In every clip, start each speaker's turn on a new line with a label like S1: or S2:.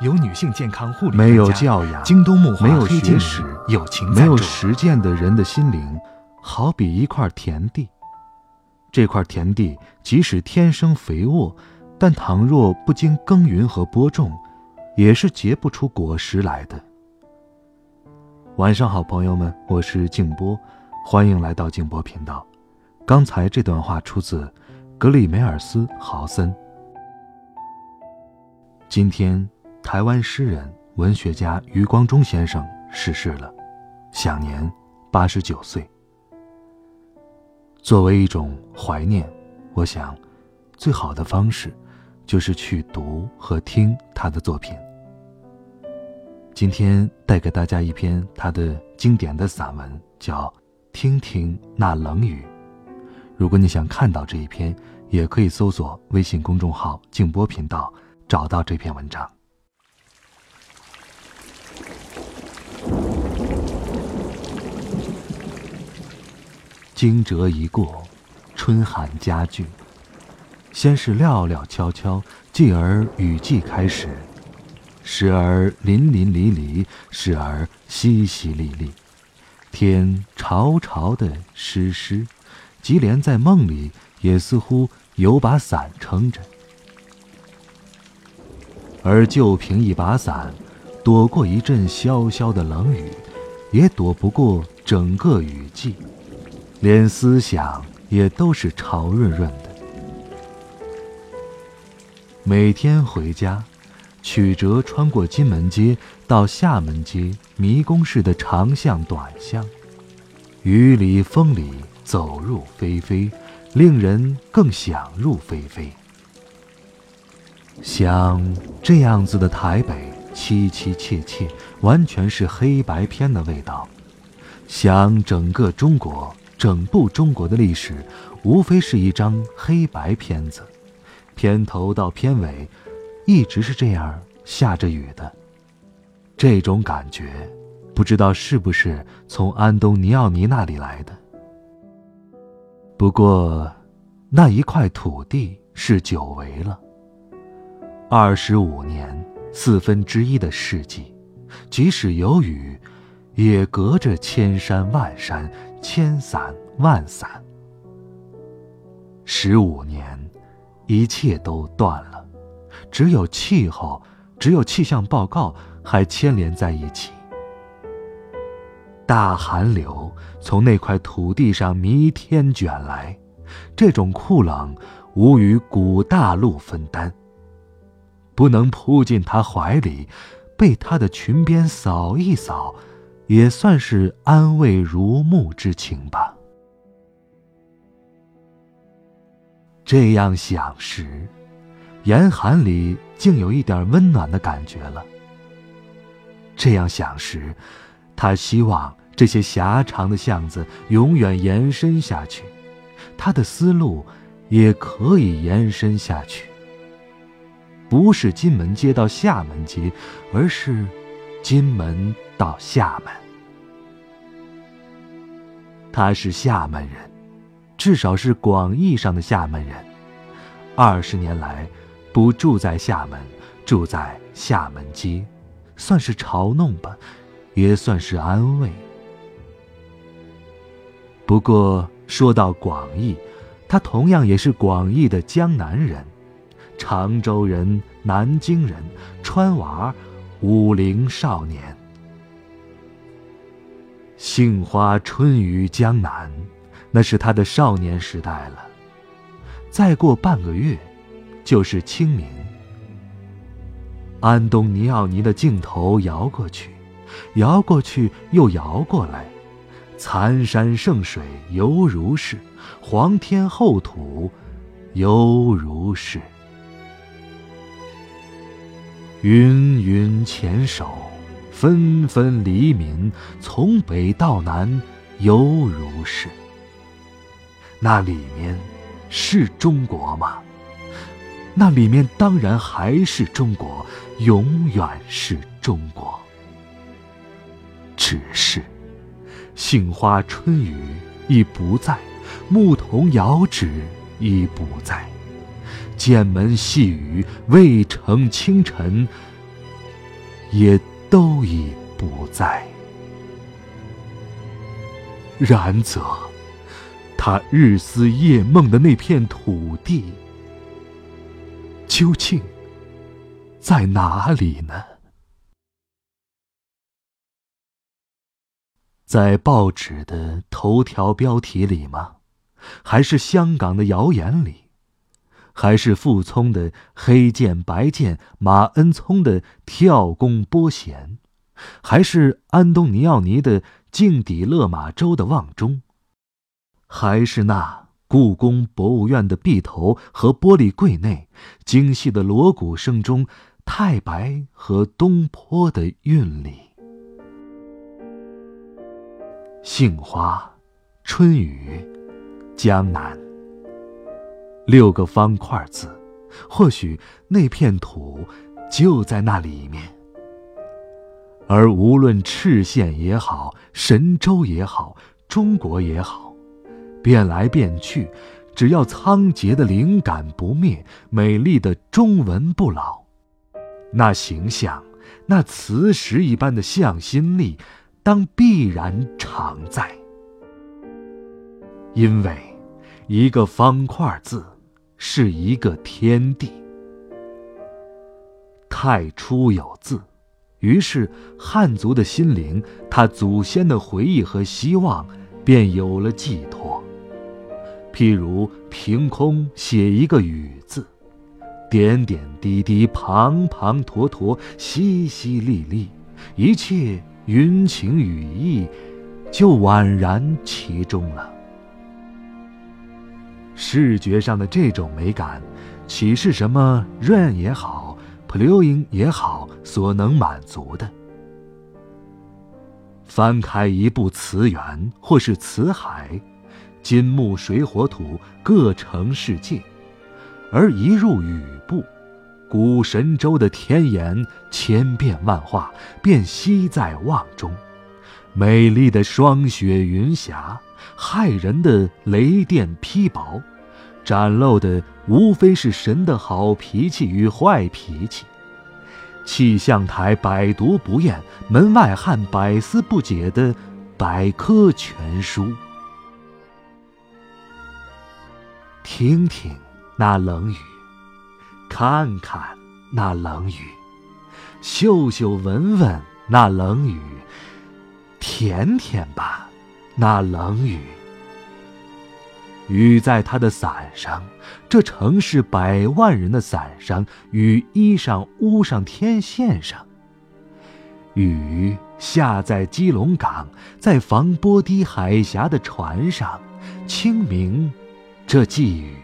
S1: 由女性健康护理
S2: 没有教养
S1: 京东木华
S2: 没有学识
S1: 友情
S2: 没有实践的人的心灵，好比一块田地。这块田地即使天生肥沃，但倘若不经耕耘和播种，也是结不出果实来的。晚上好，朋友们，我是静波，欢迎来到静波频道。刚才这段话出自格里梅尔斯·豪森。今天，台湾诗人、文学家余光中先生逝世了，享年八十九岁。作为一种怀念，我想，最好的方式就是去读和听他的作品。今天带给大家一篇他的经典的散文，叫《听听那冷雨》。如果你想看到这一篇，也可以搜索微信公众号“静波频道”，找到这篇文章。惊蛰一过，春寒加剧。先是料料悄悄，继而雨季开始，时而淋淋漓漓，时而淅淅沥沥，天潮潮的湿湿，即连在梦里也似乎有把伞撑着。而就凭一把伞，躲过一阵潇潇的冷雨，也躲不过整个雨季，连思想也都是潮润润的。每天回家，曲折穿过金门街到厦门街迷宫式的长巷短巷，雨里风里走入非非，令人更想入非非。想这样子的台北，凄凄切切，完全是黑白片的味道。想整个中国，整部中国的历史，无非是一张黑白片子，片头到片尾，一直是这样下着雨的。这种感觉，不知道是不是从安东尼奥尼那里来的。不过，那一块土地是久违了。二十五年，四分之一的世纪，即使有雨，也隔着千山万山，千伞万伞。十五年，一切都断了，只有气候，只有气象报告还牵连在一起。大寒流从那块土地上弥天卷来，这种酷冷无与古大陆分担。不能扑进他怀里，被他的裙边扫一扫，也算是安慰如沐之情吧。这样想时，严寒里竟有一点温暖的感觉了。这样想时，他希望这些狭长的巷子永远延伸下去，他的思路也可以延伸下去。不是金门街到厦门街，而是金门到厦门。他是厦门人，至少是广义上的厦门人。二十年来，不住在厦门，住在厦门街，算是嘲弄吧，也算是安慰。不过说到广义，他同样也是广义的江南人。常州人、南京人、川娃儿、武陵少年，杏花春雨江南，那是他的少年时代了。再过半个月，就是清明。安东尼奥尼的镜头摇过去，摇过去又摇过来，残山剩水犹如是，黄天厚土犹如是。云云前手，纷纷黎民，从北到南，犹如是。那里面是中国吗？那里面当然还是中国，永远是中国。只是，杏花春雨已不在，牧童遥指已不在，剑门细雨渭城清晨，也都已不在。然则。他日思夜梦的那片土地，究竟在哪里呢？在报纸的头条标题里吗？还是香港的谣言里？还是傅聪的黑剑白剑，马恩聪的跳弓拨弦？还是安东尼奥尼的镜底勒马洲的望中？还是那故宫博物院的壁头和玻璃柜内精细的锣鼓声中，太白和东坡的韵里，杏花，春雨，江南。六个方块字，或许那片土就在那里面。而无论赤县也好，神州也好，中国也好。变来变去，只要仓颉的灵感不灭，美丽的中文不老，那形象，那磁石一般的向心力，当必然常在。因为，一个方块字，是一个天地。太初有字，于是汉族的心灵，他祖先的回忆和希望，便有了寄托。譬如凭空写一个“雨”字，点点滴滴、滂滂沱沱、淅淅沥沥，一切云情雨意，就宛然其中了。视觉上的这种美感，岂是什么 rain 也好，pluing 也好所能满足的？翻开一部词源，或是词海。金木水火土各成世界，而一入雨部，古神州的天颜千变万化，便悉在望中。美丽的霜雪云霞，骇人的雷电劈雹，展露的无非是神的好脾气与坏脾气。气象台百读不厌，门外汉百思不解的百科全书。听听那冷雨，看看那冷雨，嗅嗅闻闻那冷雨，舔舔吧那冷雨。雨在他的伞上，这城市百万人的伞上，雨衣上、屋上、天线上。雨下在基隆港，在防波堤海峡的船上，清明。这寄语，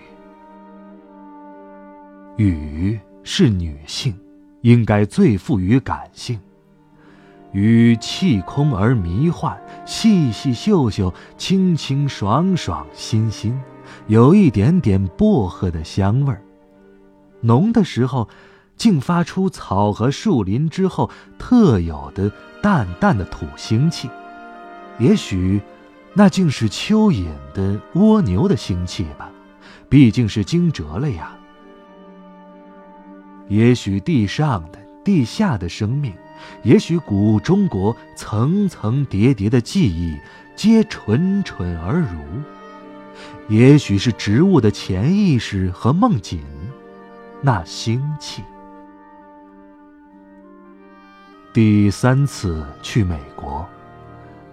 S2: 雨是女性，应该最富于感性。雨气空而迷幻，细细嗅嗅，清清爽爽，新新，有一点点薄荷的香味儿。浓的时候，竟发出草和树林之后特有的淡淡的土腥气。也许。那竟是蚯蚓的蜗牛的腥气吧，毕竟是惊蛰了呀。也许地上的、地下的生命，也许古中国层层叠叠的记忆，皆蠢蠢而如。也许是植物的潜意识和梦境，那腥气。第三次去美国。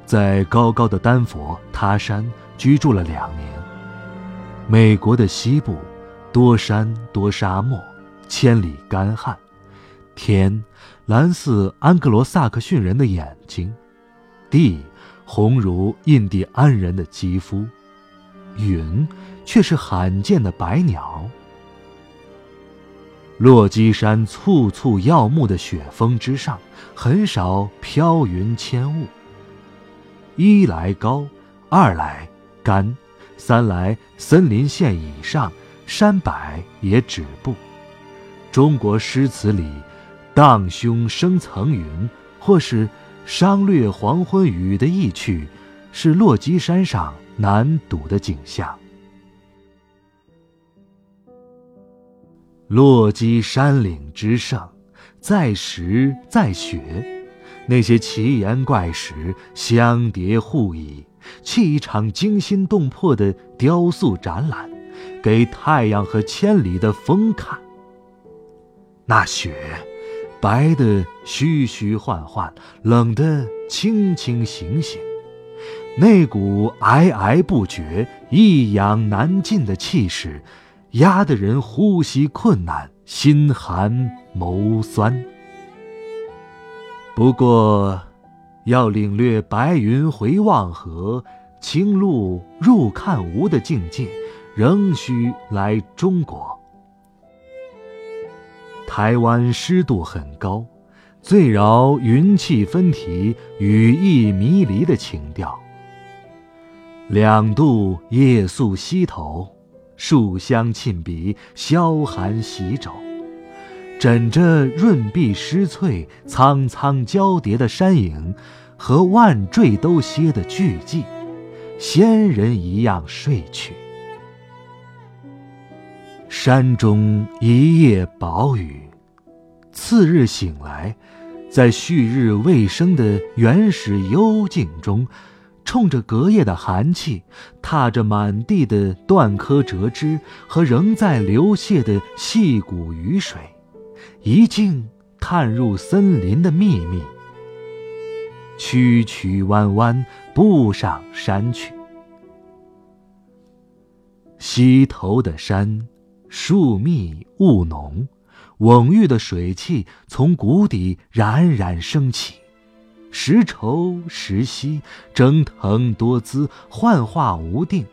S2: 在高高的丹佛他山居住了两年。美国的西部，多山多沙漠，千里干旱，天蓝似安格罗萨克逊人的眼睛，地红如印第安人的肌肤，云却是罕见的白鸟。落基山簇簇耀目的雪峰之上，很少飘云千雾。一来高，二来干，三来森林线以上，山柏也止步。中国诗词里“荡胸生层云”或是“商略黄昏雨”的意趣，是落基山上难睹的景象。落基山岭之上，在石在雪，那些奇岩怪石相叠互倚，砌一场惊心动魄的雕塑展览，给太阳和千里的风看。那雪，白的虚虚幻幻，冷的清清醒醒，那股皑皑不绝、一仰难尽的气势。压得人呼吸困难，心寒眸酸。不过，要领略白云回望河，青露入看无的境界，仍需来中国。台湾湿度很高，最饶云气分体、雨意迷离的情调。两度夜宿溪头。树香沁鼻，萧寒洗肘，枕着润碧湿翠、苍苍交叠的山影，和万坠都歇的巨寂，仙人一样睡去。山中一夜薄雨，次日醒来，在旭日未升的原始幽静中。冲着隔夜的寒气，踏着满地的断柯折枝和仍在流泻的细谷雨水，一径探入森林的秘密。曲曲弯弯，步上山去。溪头的山，树密雾浓，蓊郁的水汽从谷底冉冉升起。时稠时稀，蒸腾多姿，幻化无定，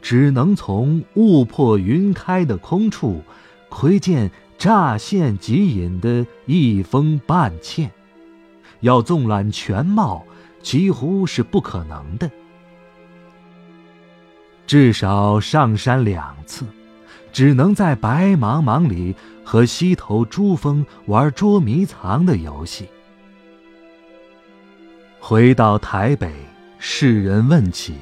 S2: 只能从雾破云开的空处，窥见乍现即隐的一峰半堑。要纵览全貌，几乎是不可能的。至少上山两次，只能在白茫茫里和溪头珠峰玩捉迷藏的游戏。回到台北，世人问起，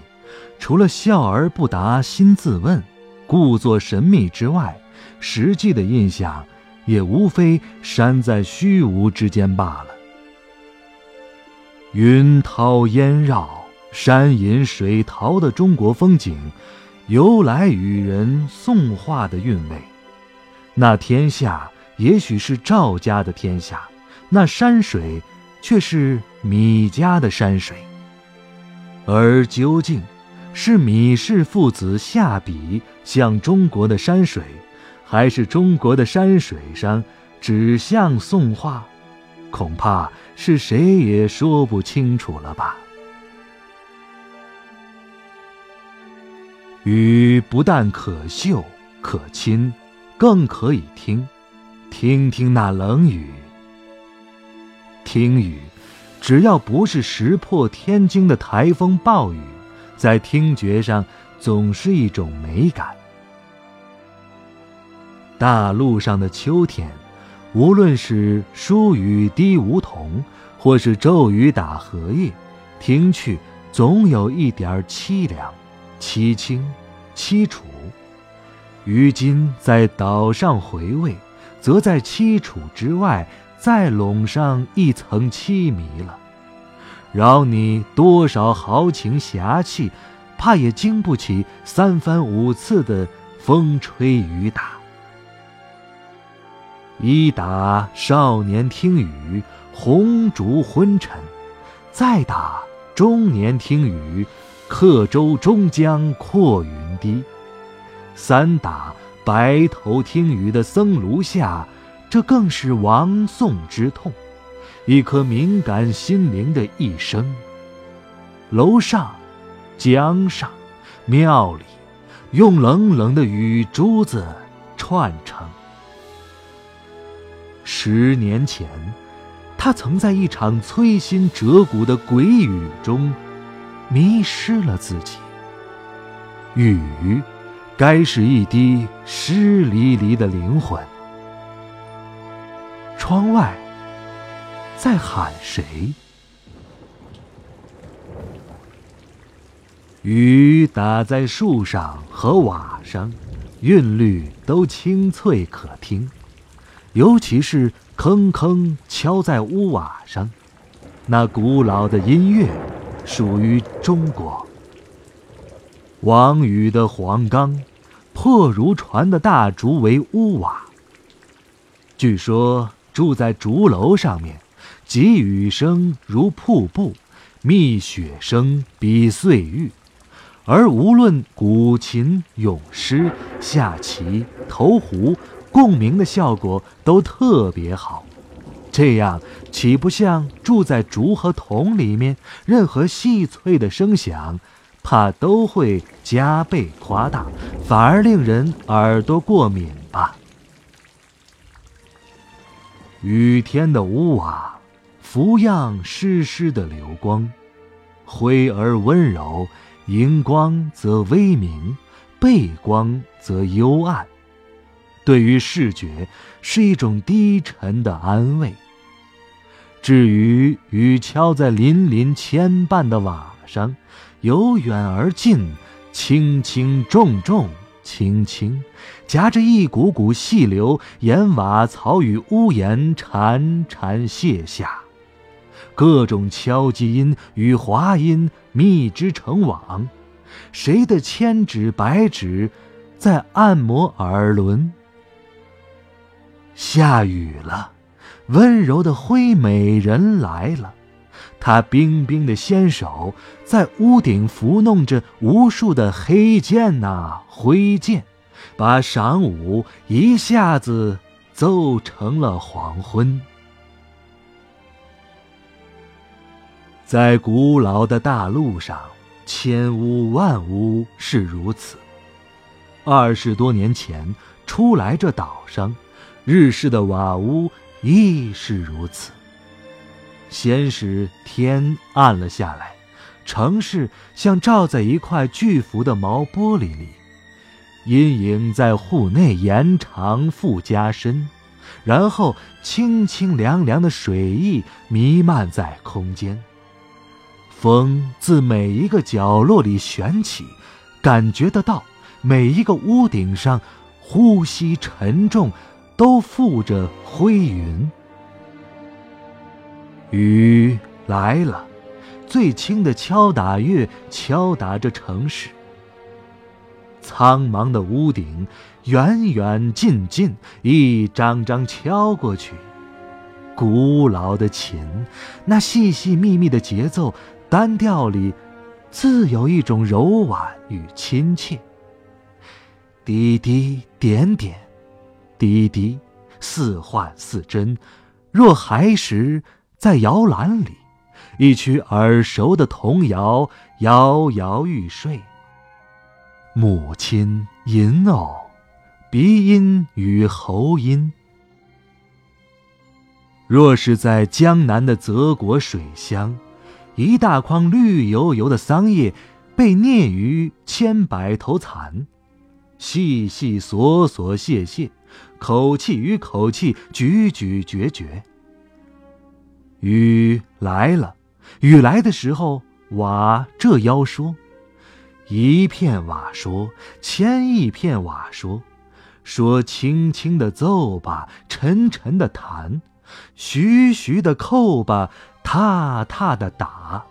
S2: 除了笑而不答、心自问、故作神秘之外，实际的印象也无非山在虚无之间罢了。云涛烟绕、山隐水逃的中国风景，由来与人宋画的韵味。那天下也许是赵家的天下，那山水。却是米家的山水，而究竟，是米氏父子下笔像中国的山水，还是中国的山水上只像宋画，恐怕是谁也说不清楚了吧。雨不但可嗅可亲，更可以听，听听那冷雨。听雨，只要不是石破天惊的台风暴雨，在听觉上总是一种美感。大陆上的秋天，无论是疏雨滴梧桐，或是骤雨打荷叶，听去总有一点凄凉、凄清、凄楚。于今在岛上回味，则在凄楚之外。再笼上一层凄迷了，饶你多少豪情侠气，怕也经不起三番五次的风吹雨打。一打少年听雨，红烛昏沉；再打中年听雨，客舟终将阔云低；三打白头听雨的僧庐下。这更是亡宋之痛，一颗敏感心灵的一生。楼上、江上、庙里，用冷冷的雨珠子串成。十年前，他曾在一场摧心折骨的鬼雨中，迷失了自己。雨，该是一滴湿淋淋的灵魂。窗外，在喊谁？雨打在树上和瓦上，韵律都清脆可听。尤其是铿铿敲在屋瓦上，那古老的音乐，属于中国。王宇的黄冈，破如船的大竹为屋瓦。据说住在竹楼上面，急雨声如瀑布，密雪声比碎玉。而无论古琴、咏诗、下棋、投壶，共鸣的效果都特别好。这样岂不像住在竹和桶里面，任何细脆的声响，怕都会加倍夸大，反而令人耳朵过敏吧？雨天的屋瓦，浮漾湿湿的流光，灰而温柔。荧光则微明，背光则幽暗。对于视觉，是一种低沉的安慰。至于雨敲在粼粼牵绊的瓦上，由远而近，轻轻重重，轻轻，夹着一股股细流，沿瓦槽与屋檐潺潺泻下。各种敲击音与滑音密织成网，谁的千指百指在按摩耳轮？下雨了，温柔的灰美人来了，她冰冰的纤手在屋顶抚弄着无数的黑剑呐灰剑，把晌午一下子奏成了黄昏。在古老的大陆上，千屋万屋是如此。二十多年前，初来这岛上，日式的瓦屋亦是如此。先是天暗了下来，城市像罩在一块巨幅的毛玻璃里，阴影在户内延长复加深，然后清清凉凉的水意弥漫在空间。风自每一个角落里旋起，感觉得到每一个屋顶上呼吸沉重，都附着灰云。雨来了，最轻的敲打乐敲打着城市。苍茫的屋顶，远远近近，一张张敲过去。古老的琴，那细细密密的节奏。单调里，自有一种柔婉与亲切。滴滴点点，滴滴似幻似真，若孩时在摇篮里，一曲耳熟的童谣摇摇欲睡。母亲吟偶，鼻音与喉音。若是在江南的泽国水乡。一大筐绿油油的桑叶，被啮于千百头蚕，细细索索，谢谢，口气与口气咀咀嚼嚼。雨来了，雨来的时候，瓦这妖说，一片瓦说，千亿片瓦说，说轻轻的奏吧，沉沉的弹，徐徐的扣吧。踏踏的打，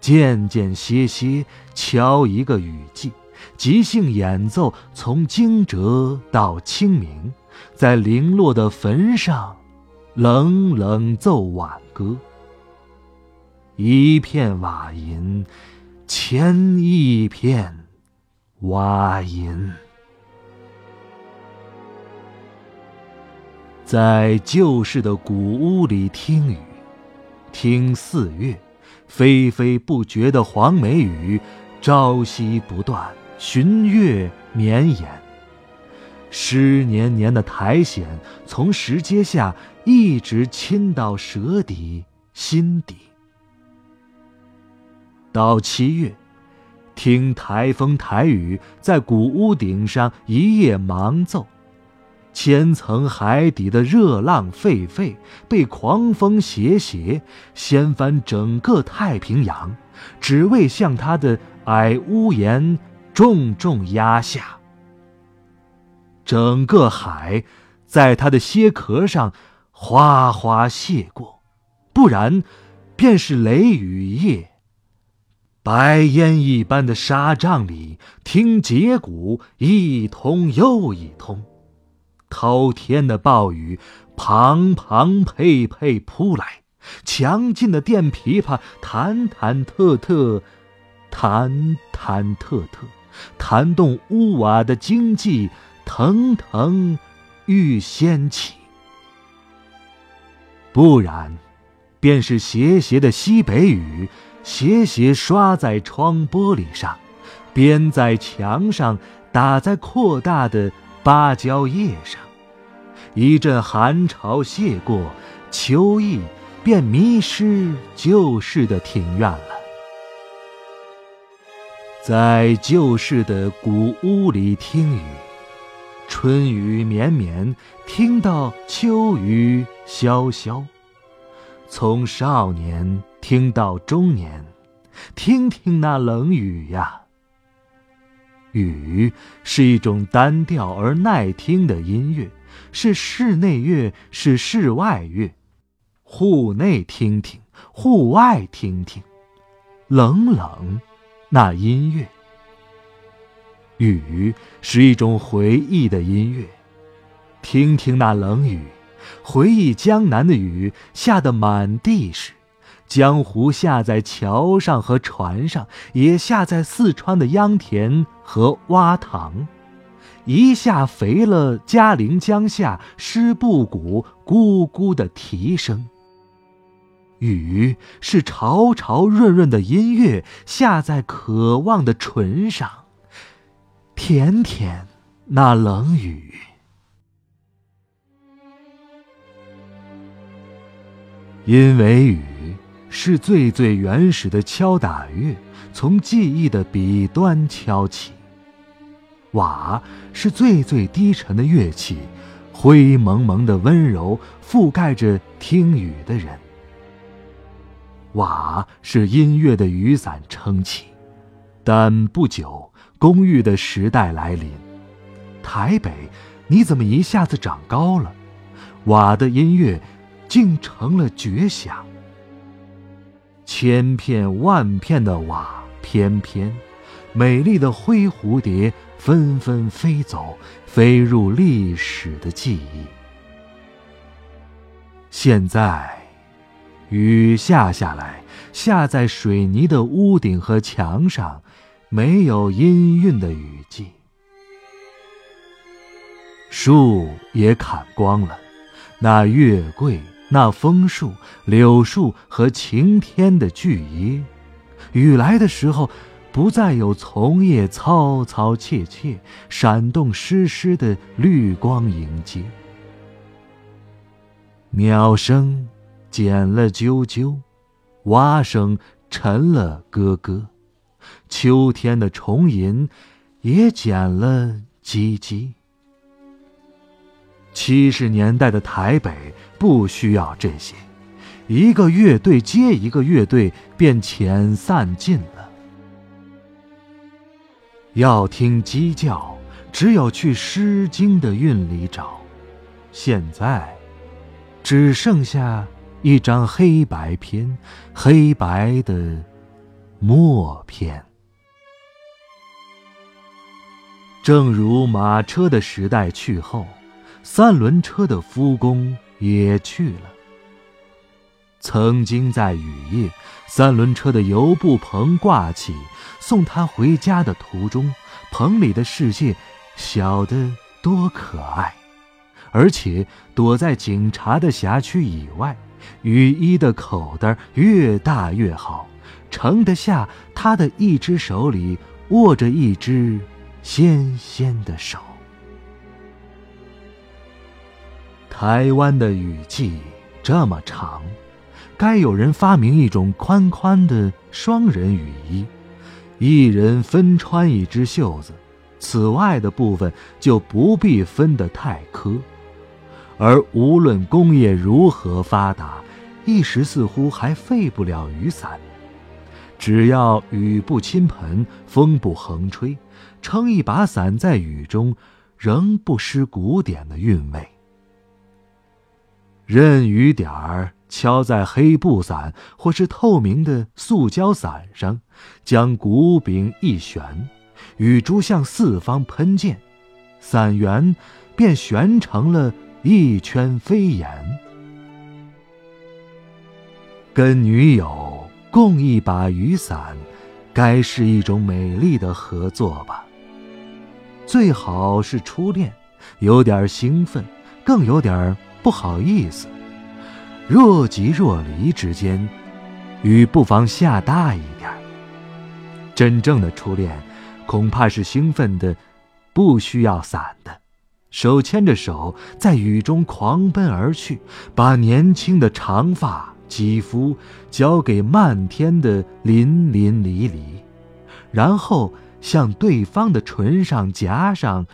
S2: 间间歇歇敲一个雨季，即兴演奏从惊蛰到清明，在零落的坟上，冷冷奏挽歌。一片瓦银，千亿片瓦银，在旧式的古屋里听雨。听四月，霏霏不绝的黄梅雨，朝夕不断，旬月绵延。湿黏黏的苔藓从石阶下一直侵到舌底、心底。到七月，听台风台雨在古屋顶上一夜忙奏，千层海底的热浪沸沸，被狂风斜斜掀翻整个太平洋，只为向他的矮屋檐重重压下。整个海，在他的蝎壳上哗哗泻过，不然，便是雷雨夜。白烟一般的沙帐里，听节鼓一通又一通，滔天的暴雨庞庞沛沛扑来，强劲的电琵琶弹弹特特，弹弹特特，弹动屋瓦的经济。腾腾欲掀起，不然，便是斜斜的西北雨，斜斜刷在窗玻璃上，边在墙上，打在扩大的芭蕉叶上。一阵寒潮泻过，秋意便迷失旧式的庭院了。在旧式的古屋里听雨。春雨绵绵，听到秋雨潇潇；从少年听到中年，听听那冷雨呀。雨是一种单调而耐听的音乐，是室内乐，是室外乐。户内听听，户外听听，冷冷那音乐。雨是一种回忆的音乐，听听那冷雨，回忆江南的雨下得满地是，江湖下在桥上和船上，也下在四川的秧田和洼塘，一下肥了嘉陵江下湿布谷咕咕的啼声。雨是潮潮润润的音乐，下在渴望的唇上。甜甜那冷雨，因为雨是最最原始的敲打乐，从记忆的笔端敲起；瓦是最最低沉的乐器，灰蒙蒙的温柔覆盖着听雨的人。瓦是音乐的雨伞撑起，但不久。公寓的时代来临，台北，你怎么一下子长高了？瓦的音乐，竟成了绝响。千片万片的瓦翩翩，美丽的灰蝴蝶纷纷飞走，飞入历史的记忆。现在，雨下下来，下在水泥的屋顶和墙上。没有音韵的雨季，树也砍光了。那月桂、那枫树、柳树和晴天的巨椰，雨来的时候，不再有丛叶嘈嘈切切，闪动湿湿的绿光迎接。鸟声减了啾啾，蛙声沉了咯咯。秋天的虫吟，也减了唧唧。七十年代的台北不需要这些，一个乐队接一个乐队便遣散尽了。要听鸡叫，只有去《诗经》的韵里找。现在，只剩下一张黑白片，黑白的默片。正如马车的时代去后，三轮车的夫工也去了。曾经在雨夜，三轮车的油布棚挂起，送他回家的途中，棚里的世界小得多可爱，而且躲在警察的辖区以外，雨衣的口袋越大越好，盛得下他的一只手里握着一只。纤纤的手。台湾的雨季这么长，该有人发明一种宽宽的双人雨衣，一人分穿一只袖子，此外的部分就不必分得太苛。而无论工业如何发达，一时似乎还废不了雨伞。只要雨不倾盆，风不横吹，撑一把伞在雨中，仍不失古典的韵味。任雨点儿敲在黑布伞或是透明的塑胶伞上，将骨柄一旋，雨珠向四方喷溅，伞缘便旋成了一圈飞檐。跟女友共一把雨伞，该是一种美丽的合作吧。最好是初恋，有点兴奋，更有点。不好意思，若即若离之间，雨不妨下大一点。真正的初恋，恐怕是兴奋的，不需要伞的，手牵着手在雨中狂奔而去，把年轻的长发、肌肤交给漫天的淋淋漓漓，然后向对方的唇上夹上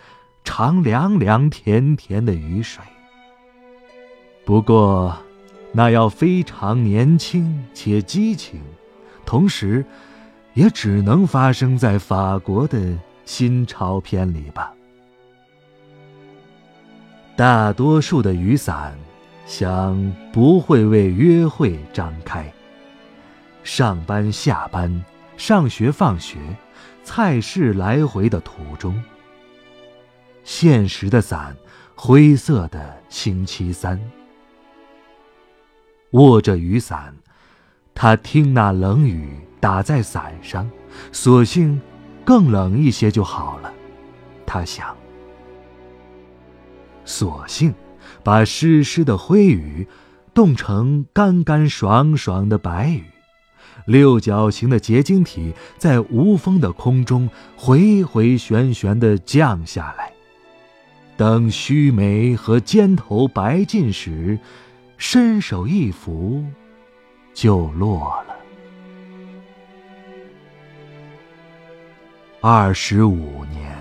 S2: 尝凉凉甜甜的雨水。不过，那要非常年轻且激情，同时，也只能发生在法国的新潮片里吧。大多数的雨伞，想不会为约会张开。上班、下班、上学、放学、菜市来回的途中，现实的伞，灰色的星期三。握着雨伞，他听那冷雨打在伞上，索性更冷一些就好了。他想，索性把湿湿的灰雨冻成干干爽爽的白雨，六角形的结晶体在无风的空中回回旋旋地降下来。等须眉和肩头白尽时。伸手一扶，就落了。二十五年，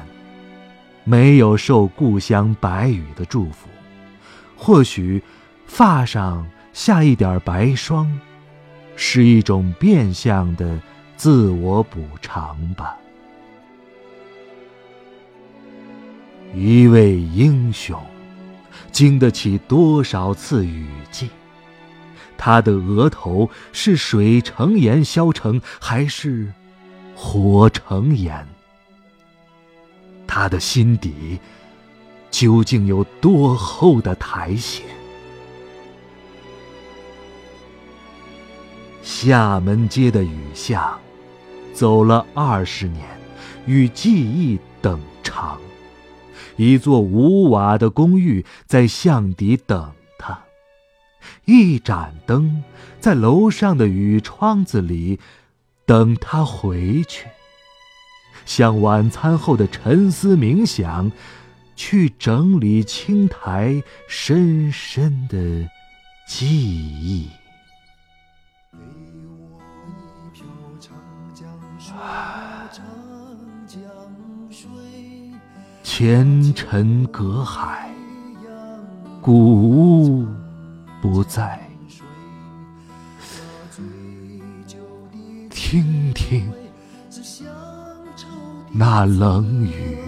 S2: 没有受故乡白雨的祝福，或许发上下一点白霜，是一种变相的自我补偿吧。一位英雄。经得起多少次雨季？他的额头是水成岩削成，还是火成岩？他的心底究竟有多厚的苔藓？厦门街的雨巷，走了二十年，与记忆等长。一座无瓦的公寓在巷底等他，一盏灯在楼上的雨窗子里等他回去。像晚餐后的沉思冥想，去整理青苔深深的记忆。前尘隔海，古屋不在。听听那冷雨。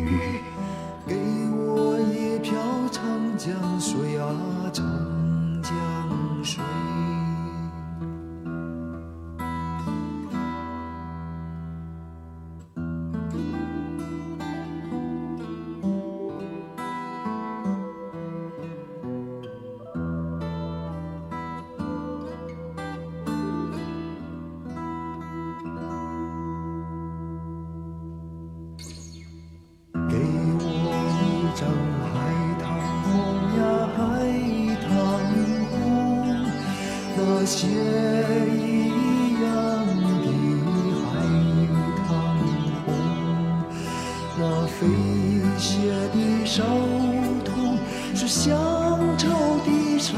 S3: 血一样的海棠红，那飞血的烧痛是乡愁的。手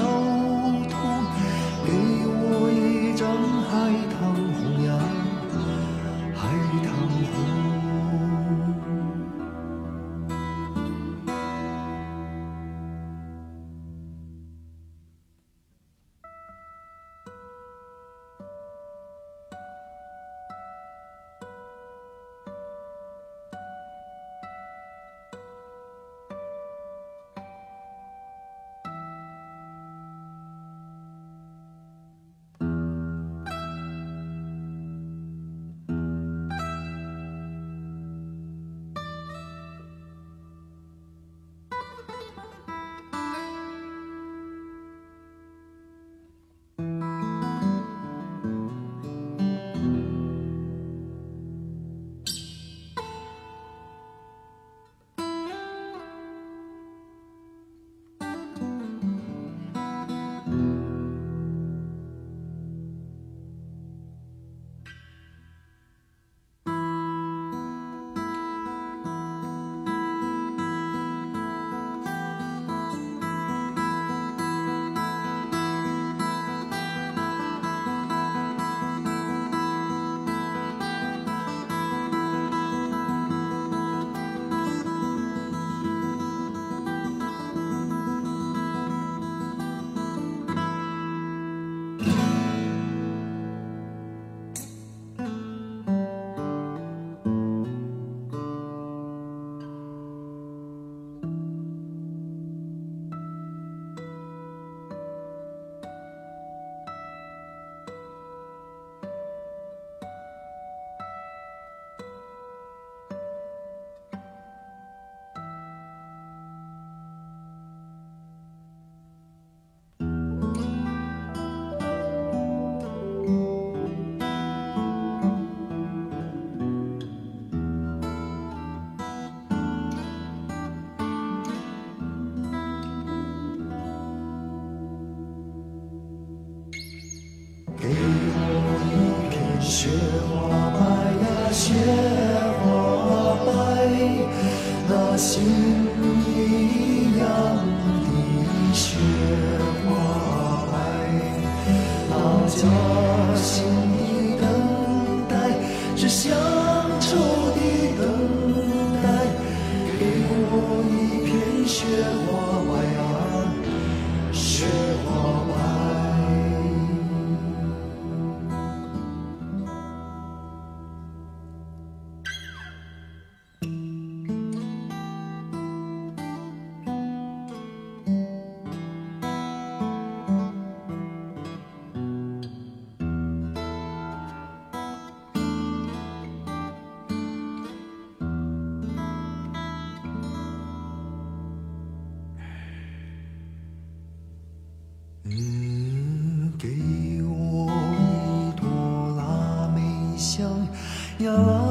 S3: 呀，